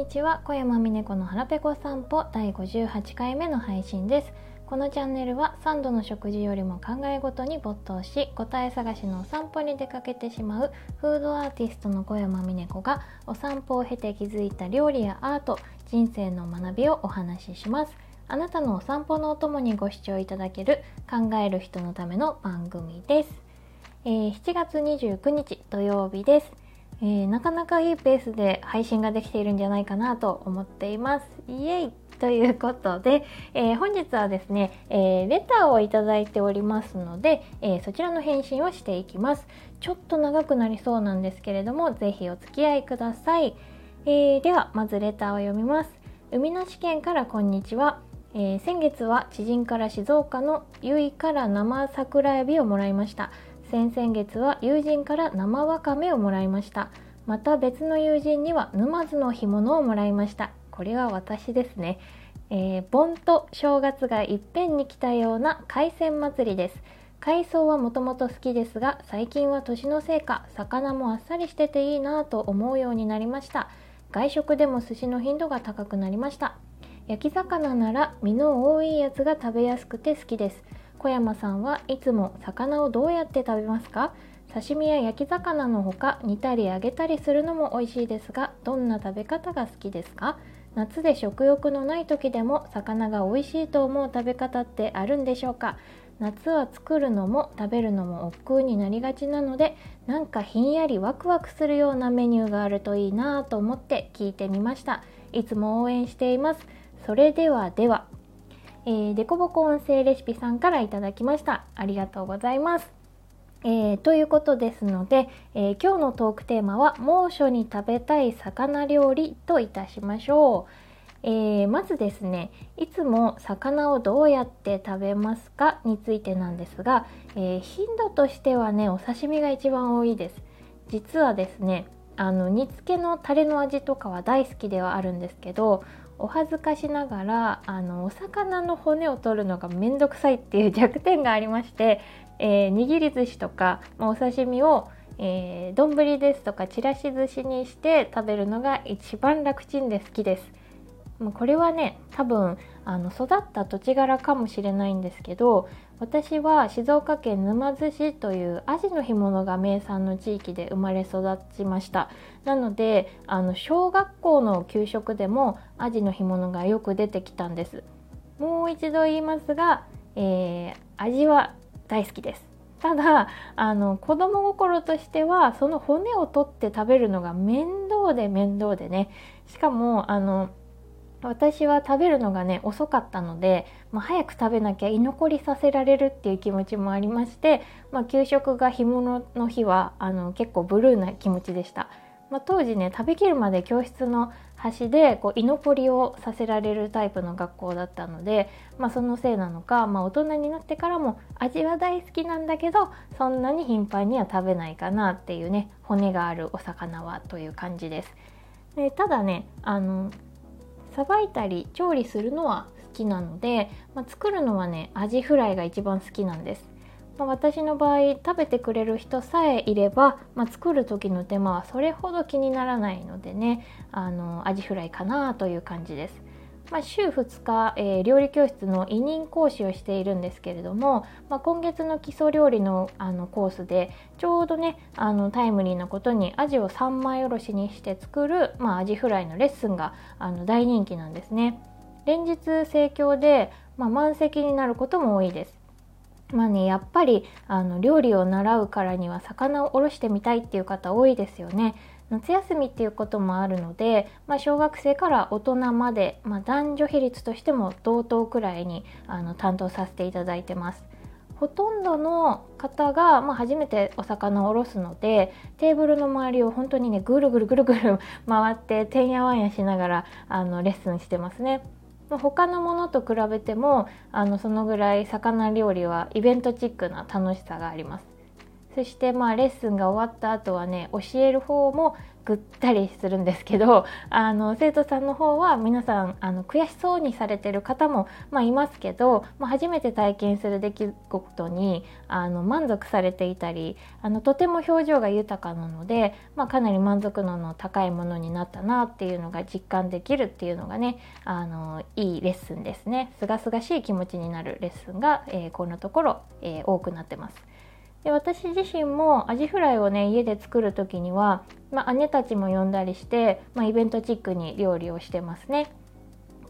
にちは。小山美音子の腹ペコ散歩第58回目の配信です。このチャンネルは3度の食事よりも考え事に没頭し答え探しのお散歩に出かけてしまうフードアーティストの小山美音子がお散歩を経て気づいた料理やアート人生の学びをお話しします。あなたのお散歩のお供にご視聴いただける考える人のための番組です、えー、7月29日土曜日です。えー、なかなかいいペースで配信ができているんじゃないかなと思っています。イエイということで、えー、本日はですね、えー、レターをいただいておりますので、えー、そちらの返信をしていきます。ちょっと長くなりそうなんですけれども、ぜひお付き合いください。えでは、まずレターを読みます。海なし県からこんにちは。え先月は知人から静岡の由比から生桜エビをもらいました。先々月は友人から生わかめをもらいました。また別の友人には沼津の干物をもらいました。これは私ですね、えー、盆と正月がいっぺんに来たような海鮮祭りです。海藻はもともと好きですが最近は年のせいか魚もあっさりしてていいなぁと思うようになりました。外食でも寿司の頻度が高くなりました。焼き魚なら身の多いやつが食べやすくて好きです。小山さんはいつも魚をどうやって食べますか？刺身や焼き魚のほか煮たり揚げたりするのも美味しいですがどんな食べ方が好きですか？夏で食欲のない時でも魚が美味しいと思う食べ方ってあるんでしょうか？夏は作るのも食べるのも億劫になりがちなのでなんかひんやりワクワクするようなメニューがあるといいなぁと思って聞いてみました。いつも応援しています。それではではえー、デコボコ音声レシピさんからいただきました。ありがとうございます。えー、ということですので、えー、今日のトークテーマは猛暑に食べたい魚料理といたしましょう。えー、まずですねいつも魚をどうやって食べますかについてなんですが、え頻度としてはねお刺身が一番多いです実はですねあの煮付けのタレの味とかは大好きではあるんですけどお恥ずかしながらあのお魚の骨を取るのが面倒くさいっていう弱点がありまして、えー、握り寿司とか、まあ、お刺身をえー、ですとかちらし寿司にして食べるのが一番楽ちんで好きです。これはね多分あの育った土地柄かもしれないんですけど私は静岡県沼津市というアジの干物が名産の地域で生まれ育ちました。なのであの小学校の給食でもアジの干物がよく出てきたんです。もう一度言いますが、えー、味は大好きです。ただあの子供心としてはその骨を取って食べるのが面倒で面倒でね。しかもあの私は食べるのがね遅かったので、まあ、早く食べなきゃ居残りさせられるっていう気持ちもありまして、まあ、給食が干物の日はあの結構ブルーな気持ちでした、まあ、当時ね食べきるまで教室の端でこう居残りをさせられるタイプの学校だったので、まあ、そのせいなのか、まあ、大人になってからも味は大好きなんだけどそんなに頻繁には食べないかなっていうね骨があるお魚はという感じです。でただねあのさばいたり調理するのは好きなので、まあ、作るのはねアジフライが一番好きなんです、まあ、私の場合食べてくれる人さえいれば、まあ、作る時の手間はそれほど気にならないのでねあのアジフライかなという感じです。まあ、週2日、えー、料理教室の委任講師をしているんですけれども、まあ、今月の基礎料理のあのコースでちょうどねあのタイムリーなことにアジを3枚おろしにして作る、まあ、アジフライのレッスンがあの大人気なんですね。連日盛況で、まあ、満席になることも多いです。まあね、やっぱりあの料理を習うからには魚をおろしてみたいっていう方多いですよね。夏休みっていうこともあるので、まあ、小学生から大人まで、まあ、男女比率としても同等くらいにあの担当させていただいてます。ほとんどの方が、まあ、初めてお魚をおろすのでテーブルの周りを本当にねぐるぐるぐるぐる 回っててんやわんやしながらあのレッスンしてますね。他のものと比べてもあのそのぐらい魚料理はイベントチックな楽しさがあります。そしてまあレッスンが終わった後はね教える方もぐったりするんですけど あの生徒さんの方は皆さんあの悔しそうにされてる方も、まあ、いますけど、まあ、初めて体験する出来事にあの満足されていたりあのとても表情が豊かなので、まあ、かなり満足度の高いものになったなっていうのが実感できるっていうのがねあのいいレッスンですねすがすがしい気持ちになるレッスンが、えー、このところ、えー、多くなってます。で私自身もアジフライをね家で作る時には、まあ、姉たちも呼んだりして、まあ、イベントチックに料理をしてますね。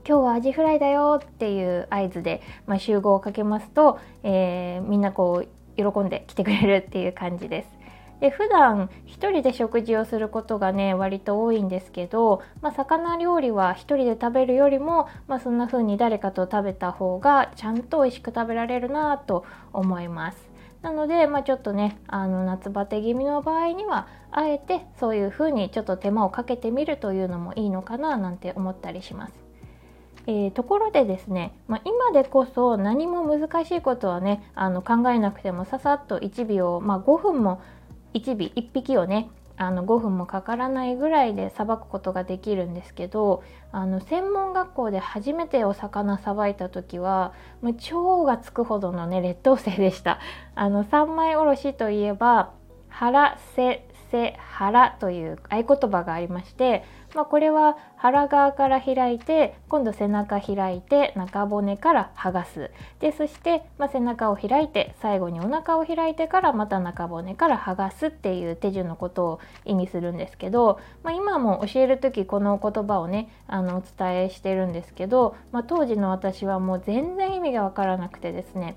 今日はアジフライだよっていう合図で、まあ、集合をかけますと、えー、みんなこう喜んで来てくれるっていう感じです。で普段一人で食事をすることがね割と多いんですけど、まあ、魚料理は一人で食べるよりも、まあ、そんな風に誰かと食べた方がちゃんと美味しく食べられるなと思います。なので、まあ、ちょっとねあの夏バテ気味の場合にはあえてそういう風にちょっと手間をかけてみるというのもいいのかななんて思ったりします。えー、ところでですね、まあ、今でこそ何も難しいことはねあの考えなくてもささっと1秒、まあ、5分も1尾1匹をねあの5分もかからないぐらいでさばくことができるんですけどあの専門学校で初めてお魚さばいた時はもう超がつくほどのね劣等生でした。あの三枚おろしといえば腹背背腹という合言葉がありましてまあ、これは腹側から開いて今度背中開いて中骨から剥がす。でそして、まあ、背中を開いて最後にお腹を開いてからまた中骨から剥がすっていう手順のことを意味するんですけど、まあ、今も教える時この言葉をねあのお伝えしてるんですけど、まあ、当時の私はもう全然意味が分からなくてですね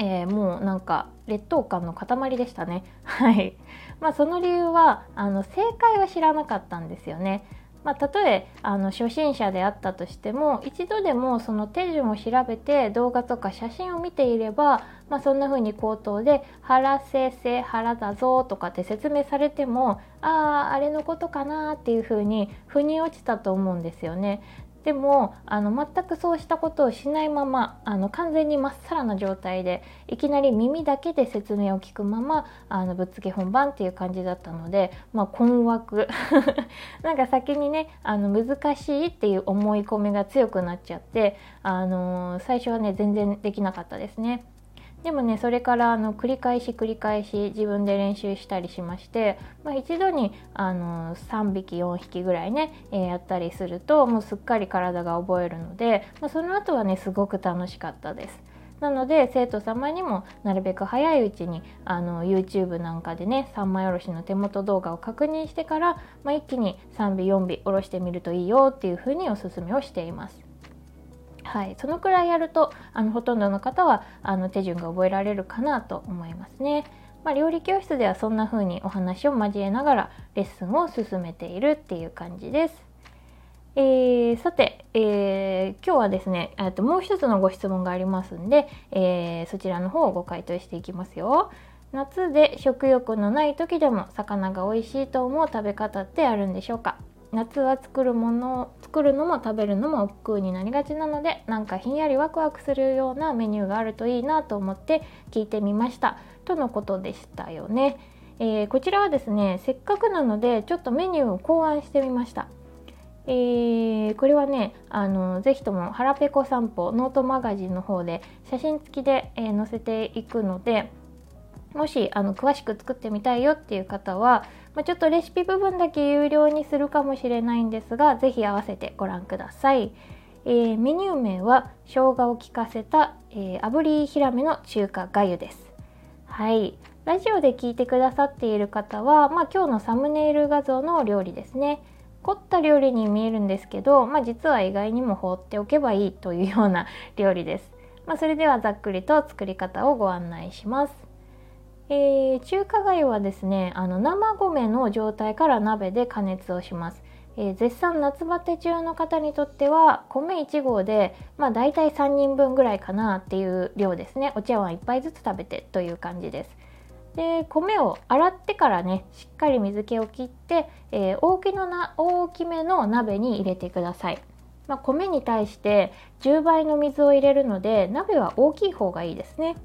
えー、もうなんか劣等感の塊でしたね。はい。まあその理由はあの正解は知らなかったんですよね。まあ、たとえあの初心者であったとしても一度でもその手順を調べて動画とか写真を見ていれば、まあ、そんな風に口頭で「腹せせ腹だぞ」とかって説明されてもあああれのことかなっていう風に腑に落ちたと思うんですよね。でもあの全くそうしたことをしないままあの完全にまっさらな状態でいきなり耳だけで説明を聞くままあのぶっつけ本番っていう感じだったので、まあ、困惑 なんか先にねあの難しいっていう思い込みが強くなっちゃって、あの、最初はね全然できなかったですね。でもねそれからあの繰り返し繰り返し自分で練習したりしまして、まあ、一度にあの3匹4匹ぐらいね、えー、やったりするともうすっかり体が覚えるので、まあ、その後はねすごく楽しかったです。なので生徒様にもなるべく早いうちにあの YouTube なんかでね三枚おろしの手元動画を確認してから、まあ、一気に3尾4尾おろしてみるといいよっていうふうにおすすめをしています。はい、そのくらいやるとあのほとんどの方はあの手順が覚えられるかなと思いますね。まあ、料理教室ではそんな風にお話を交えながらレッスンを進めているっていう感じです。えー、さて、えー、今日はですねともう一つのご質問がありますんで、えー、そちらの方をご回答していきますよ。夏で食欲のない時でも魚が美味しいと思う食べ方ってあるんでしょうか？夏は作るもの作るのも食べるのも億劫になりがちなのでなんかひんやりワクワクするようなメニューがあるといいなと思って聞いてみました。とのことでしたよね、えー、こちらはですねせっかくなのでちょっとメニューを考案してみました。えー、これはねあのぜひとも「はらぺこ散歩」ノートマガジンの方で写真付きで、えー、載せていくのでもしあの詳しく作ってみたいよっていう方は、まあ、ちょっとレシピ部分だけ有料にするかもしれないんですが是非合わせてご覧ください、えー、メニュー名は生姜を効かせた、えー、炙りヒラメの中華がゆです。はい。ラジオで聞いてくださっている方は、まあ、今日のサムネイル画像の料理ですね。凝った料理に見えるんですけど、まあ、実は意外にも放っておけばいいというような料理です、まあ、それではざっくりと作り方をご案内します。えー、中華粥はですねあの生米の状態から鍋で加熱をします、えー、絶賛夏バテ中の方にとっては米1合で、まあ、大体3人分ぐらいかなっていう量ですね。お茶碗1杯ずつ食べてという感じです。で米を洗ってからねしっかり水気を切って、えー、大きのな大きめの鍋に入れてください、まあ、米に対して10倍の水を入れるので鍋は大きい方がいいですね。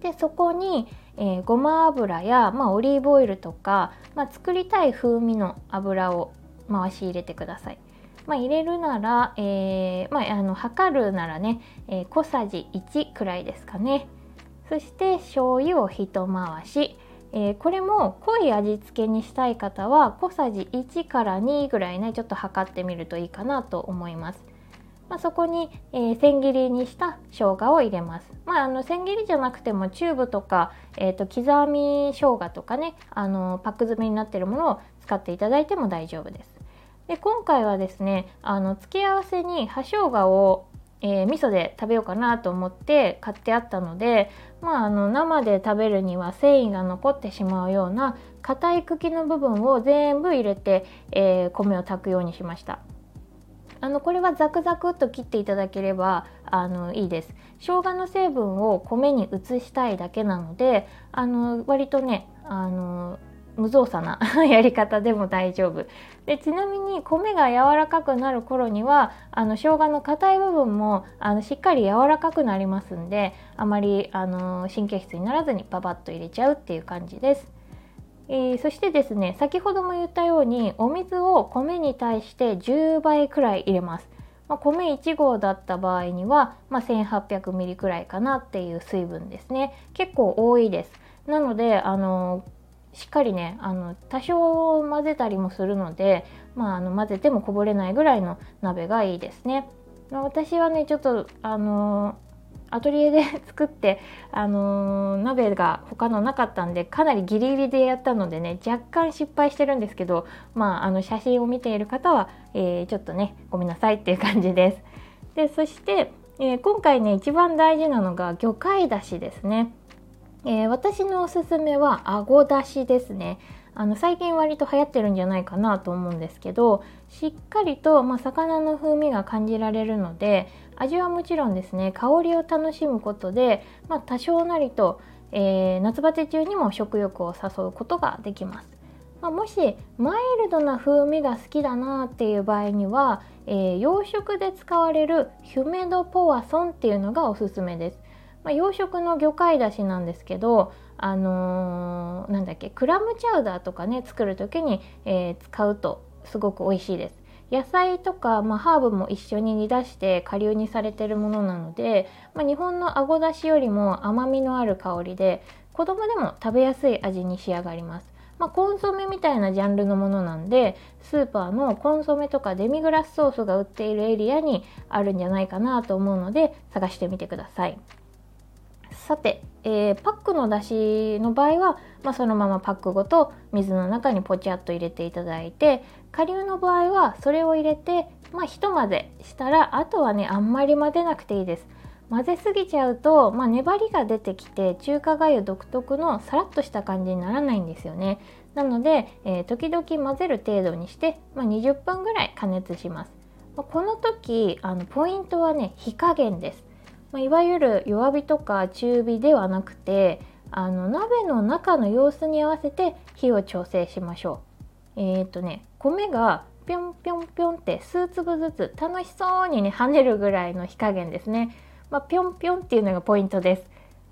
でそこに、えー、ごま油や、まあ、オリーブオイルとか、まあ、作りたい風味の油を回し入れてください。まあ、入れるなら、えー、まあ、あの測るならね、えー、小さじ1くらいですかね。そして醤油を一回し、えー、これも濃い味付けにしたい方は小さじ1から2ぐらいねちょっと測ってみるといいかなと思います。まあ、そこに、えー、千切りにした生姜を入れます。まあ、あの千切りじゃなくてもチューブとか、えーと、刻み生姜とかねあのパック詰めになっているものを使っていただいても大丈夫です。で今回はですねあの付け合わせに葉生姜をえー、味噌で食べようかなと思って買ってあったので、まあ、あの生で食べるには繊維が残ってしまうような硬い茎の部分を全部入れて、えー、米を炊くようにしました。あのこれはザクザクっと切っていただければあのいいです。生姜の成分を米に移したいだけなのであの割とねあの無造作な やり方でも大丈夫でちなみに米が柔らかくなる頃にはあの生姜の硬い部分もあのしっかり柔らかくなりますんであまりあの神経質にならずにパパッと入れちゃうっていう感じです。えー、そしてですね先ほども言ったようにお水を米に対して10倍くらい入れます。まあ、米1合だった場合には、まあ、1800ミリくらいかなっていう水分ですね結構多いですなのであのしっかりねあの多少混ぜたりもするので、まあ、あの混ぜてもこぼれないぐらいの鍋がいいですね。私はねちょっとあのアトリエで作って、あの鍋が他のなかったんでかなりギリギリでやったのでね若干失敗してるんですけど、まあ、あの写真を見ている方は、えー、ちょっとねごめんなさいっていう感じです。でそして、えー、今回ね一番大事なのが魚介だしですね。えー、私のおすすめはあごだしですねあの最近割と流行ってるんじゃないかなと思うんですけどしっかりと、まあ、魚の風味が感じられるので味はもちろんですね香りを楽しむことで、まあ、多少なりと、えー、夏バテ中にも食欲を誘うことができます。まあ、もしマイルドな風味が好きだなっていう場合には、えー、洋食で使われるヒュメドポワソンっていうのがおすすめです。まあ、養殖の魚介だしなんですけどあのー、なんだっけクラムチャウダーとかね作る時に、えー、使うとすごく美味しいです野菜とか、まあ、ハーブも一緒に煮出して顆粒にされてるものなので、まあ、日本のあごだしよりも甘みのある香りで子供でも食べやすい味に仕上がりますまあ、コンソメみたいなジャンルのものなんでスーパーのコンソメとかデミグラスソースが売っているエリアにあるんじゃないかなと思うので探してみてください。さて、えー、パックのだしの場合は、まあ、そのままパックごと水の中にポチャッと入れていただいて顆粒の場合はそれを入れて、まあ、ひと混ぜしたらあとはねあんまり混ぜなくていいです。混ぜすぎちゃうと、まあ、粘りが出てきて中華がゆ独特のサラッとした感じにならないんですよね。なので、えー、時々混ぜる程度にして、まあ、20分ぐらい加熱します。この時あのポイントはね火加減です。まあ、いわゆる弱火とか中火ではなくてあの鍋の中の様子に合わせて火を調整しましょう。えっ、ー、とね米がぴょんぴょんぴょんって数粒ずつ楽しそうにね跳ねるぐらいの火加減ですね。まあ、ぴょんぴょんっていうのがポイントです。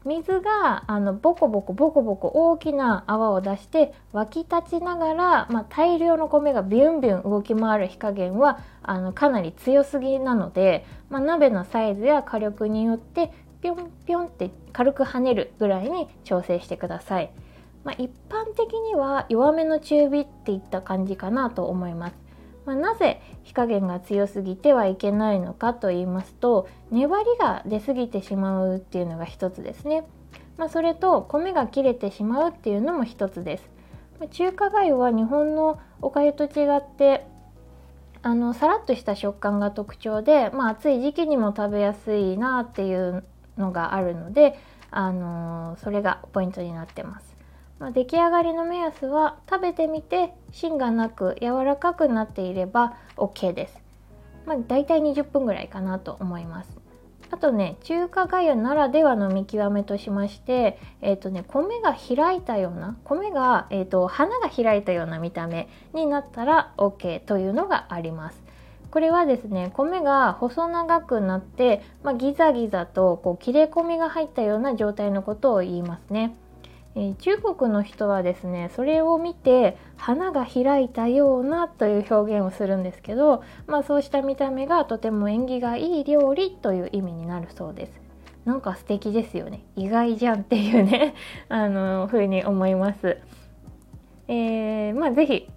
水があのボコボコボコボコ大きな泡を出して沸き立ちながら、まあ、大量の米がビュンビュン動き回る火加減はあのかなり強すぎなので、まあ、鍋のサイズや火力によってピョンピョンって軽く跳ねるぐらいに調整してください。まあ、一般的には弱めの中火っていった感じかなと思います。まあ、なぜ火加減が強すぎてはいけないのかと言いますと粘りが出過ぎてしまうっていうのが一つですね、まあ、それと米が切れてしまうっていうのも一つです、まあ、中華粥は日本のお粥と違ってあのさらっとした食感が特徴で、まあ、暑い時期にも食べやすいなっていうのがあるので、あのー、それがポイントになってます。まあ、出来上がりの目安は食べてみて芯がなく柔らかくなっていれば OK です。まあ、大体20分ぐらいかなと思います。あとね中華がゆならではの見極めとしまして、えーとね、米が開いたような米が、えーと、花が開いたような見た目になったら OK というのがあります。これはですね米が細長くなって、まあ、ギザギザとこう切れ込みが入ったような状態のことを言いますね。え、中国の人はですねそれを見て花が開いたようなという表現をするんですけど、まあ、そうした見た目がとても縁起がいい料理という意味になるそうです。なんか素敵ですよね。意外じゃんっていうね あの風に思います。えー、まあ是非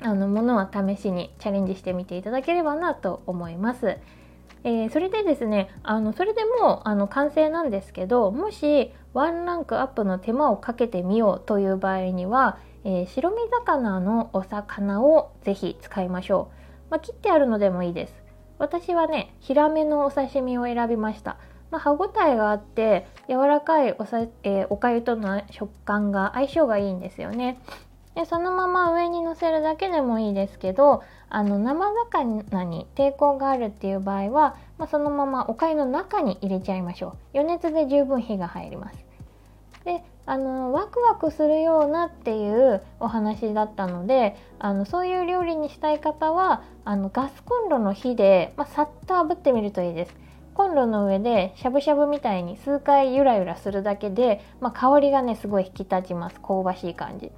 あのものは試しにチャレンジしてみていただければなと思います。えー、それでですねあのそれでもうあの完成なんですけどもしワンランクアップの手間をかけてみようという場合には、えー、白身魚のお魚をぜひ使いましょう、まあ、切ってあるのでもいいです。私はねヒラメのお刺身を選びました。まあ、歯ごたえがあって柔らかいおさ、えー、おかゆとの食感が相性がいいんですよね。でそのまま上にのせるだけでもいいですけどあの生魚に抵抗があるっていう場合は、まあ、そのままお粥の中に入れちゃいましょう。余熱で十分火が入ります。あのワクワクするようなっていうお話だったのであのそういう料理にしたい方はあのガスコンロの火で、まあ、さっと炙ってみるといいです。コンロの上でしゃぶしゃぶみたいに数回ゆらゆらするだけで、まあ、香りがねすごい引き立ちます。香ばしい感じ。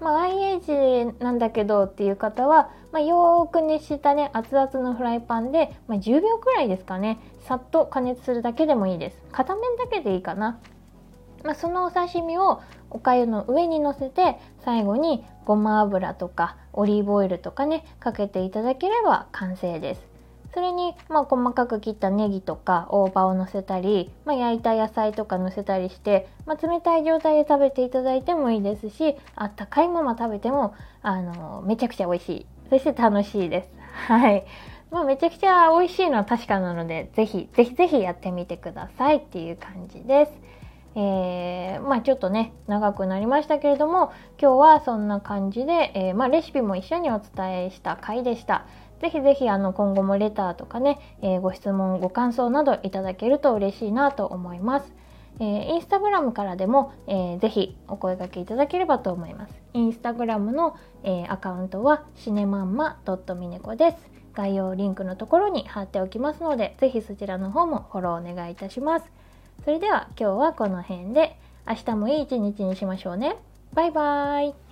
まあ、IH なんだけどっていう方は、まあ、よーく熱したね熱々のフライパンで、まあ、10秒くらいですかね。さっと加熱するだけでもいいです。片面だけでいいかな、まあ、そのお刺身をおかゆの上にのせて最後にごま油とかオリーブオイルとかねかけていただければ完成ですそれに、まあ、細かく切ったネギとか大葉をのせたり、まあ、焼いた野菜とかのせたりして、まあ、冷たい状態で食べていただいてもいいですしあったかいまま食べてもあのめちゃくちゃ美味しいそして楽しいです。はい。まあ、めちゃくちゃ美味しいのは確かなので、ぜひ、ぜひぜひやってみてくださいっていう感じです。えー、まあちょっとね、長くなりましたけれども、今日はそんな感じで、えー、まあレシピも一緒にお伝えした回でした。ぜひぜひあの今後もレターとかね、えー、ご質問、ご感想などいただけると嬉しいなと思います。えー、インスタグラムからでも、えー、ぜひお声掛けいただければと思います。インスタグラムの、えー、アカウントはシネマンマドットミネコです。概要リンクのところに貼っておきますので、ぜひそちらの方もフォローお願いいたします。それでは今日はこの辺で、明日もいい一日にしましょうね。バイバーイ。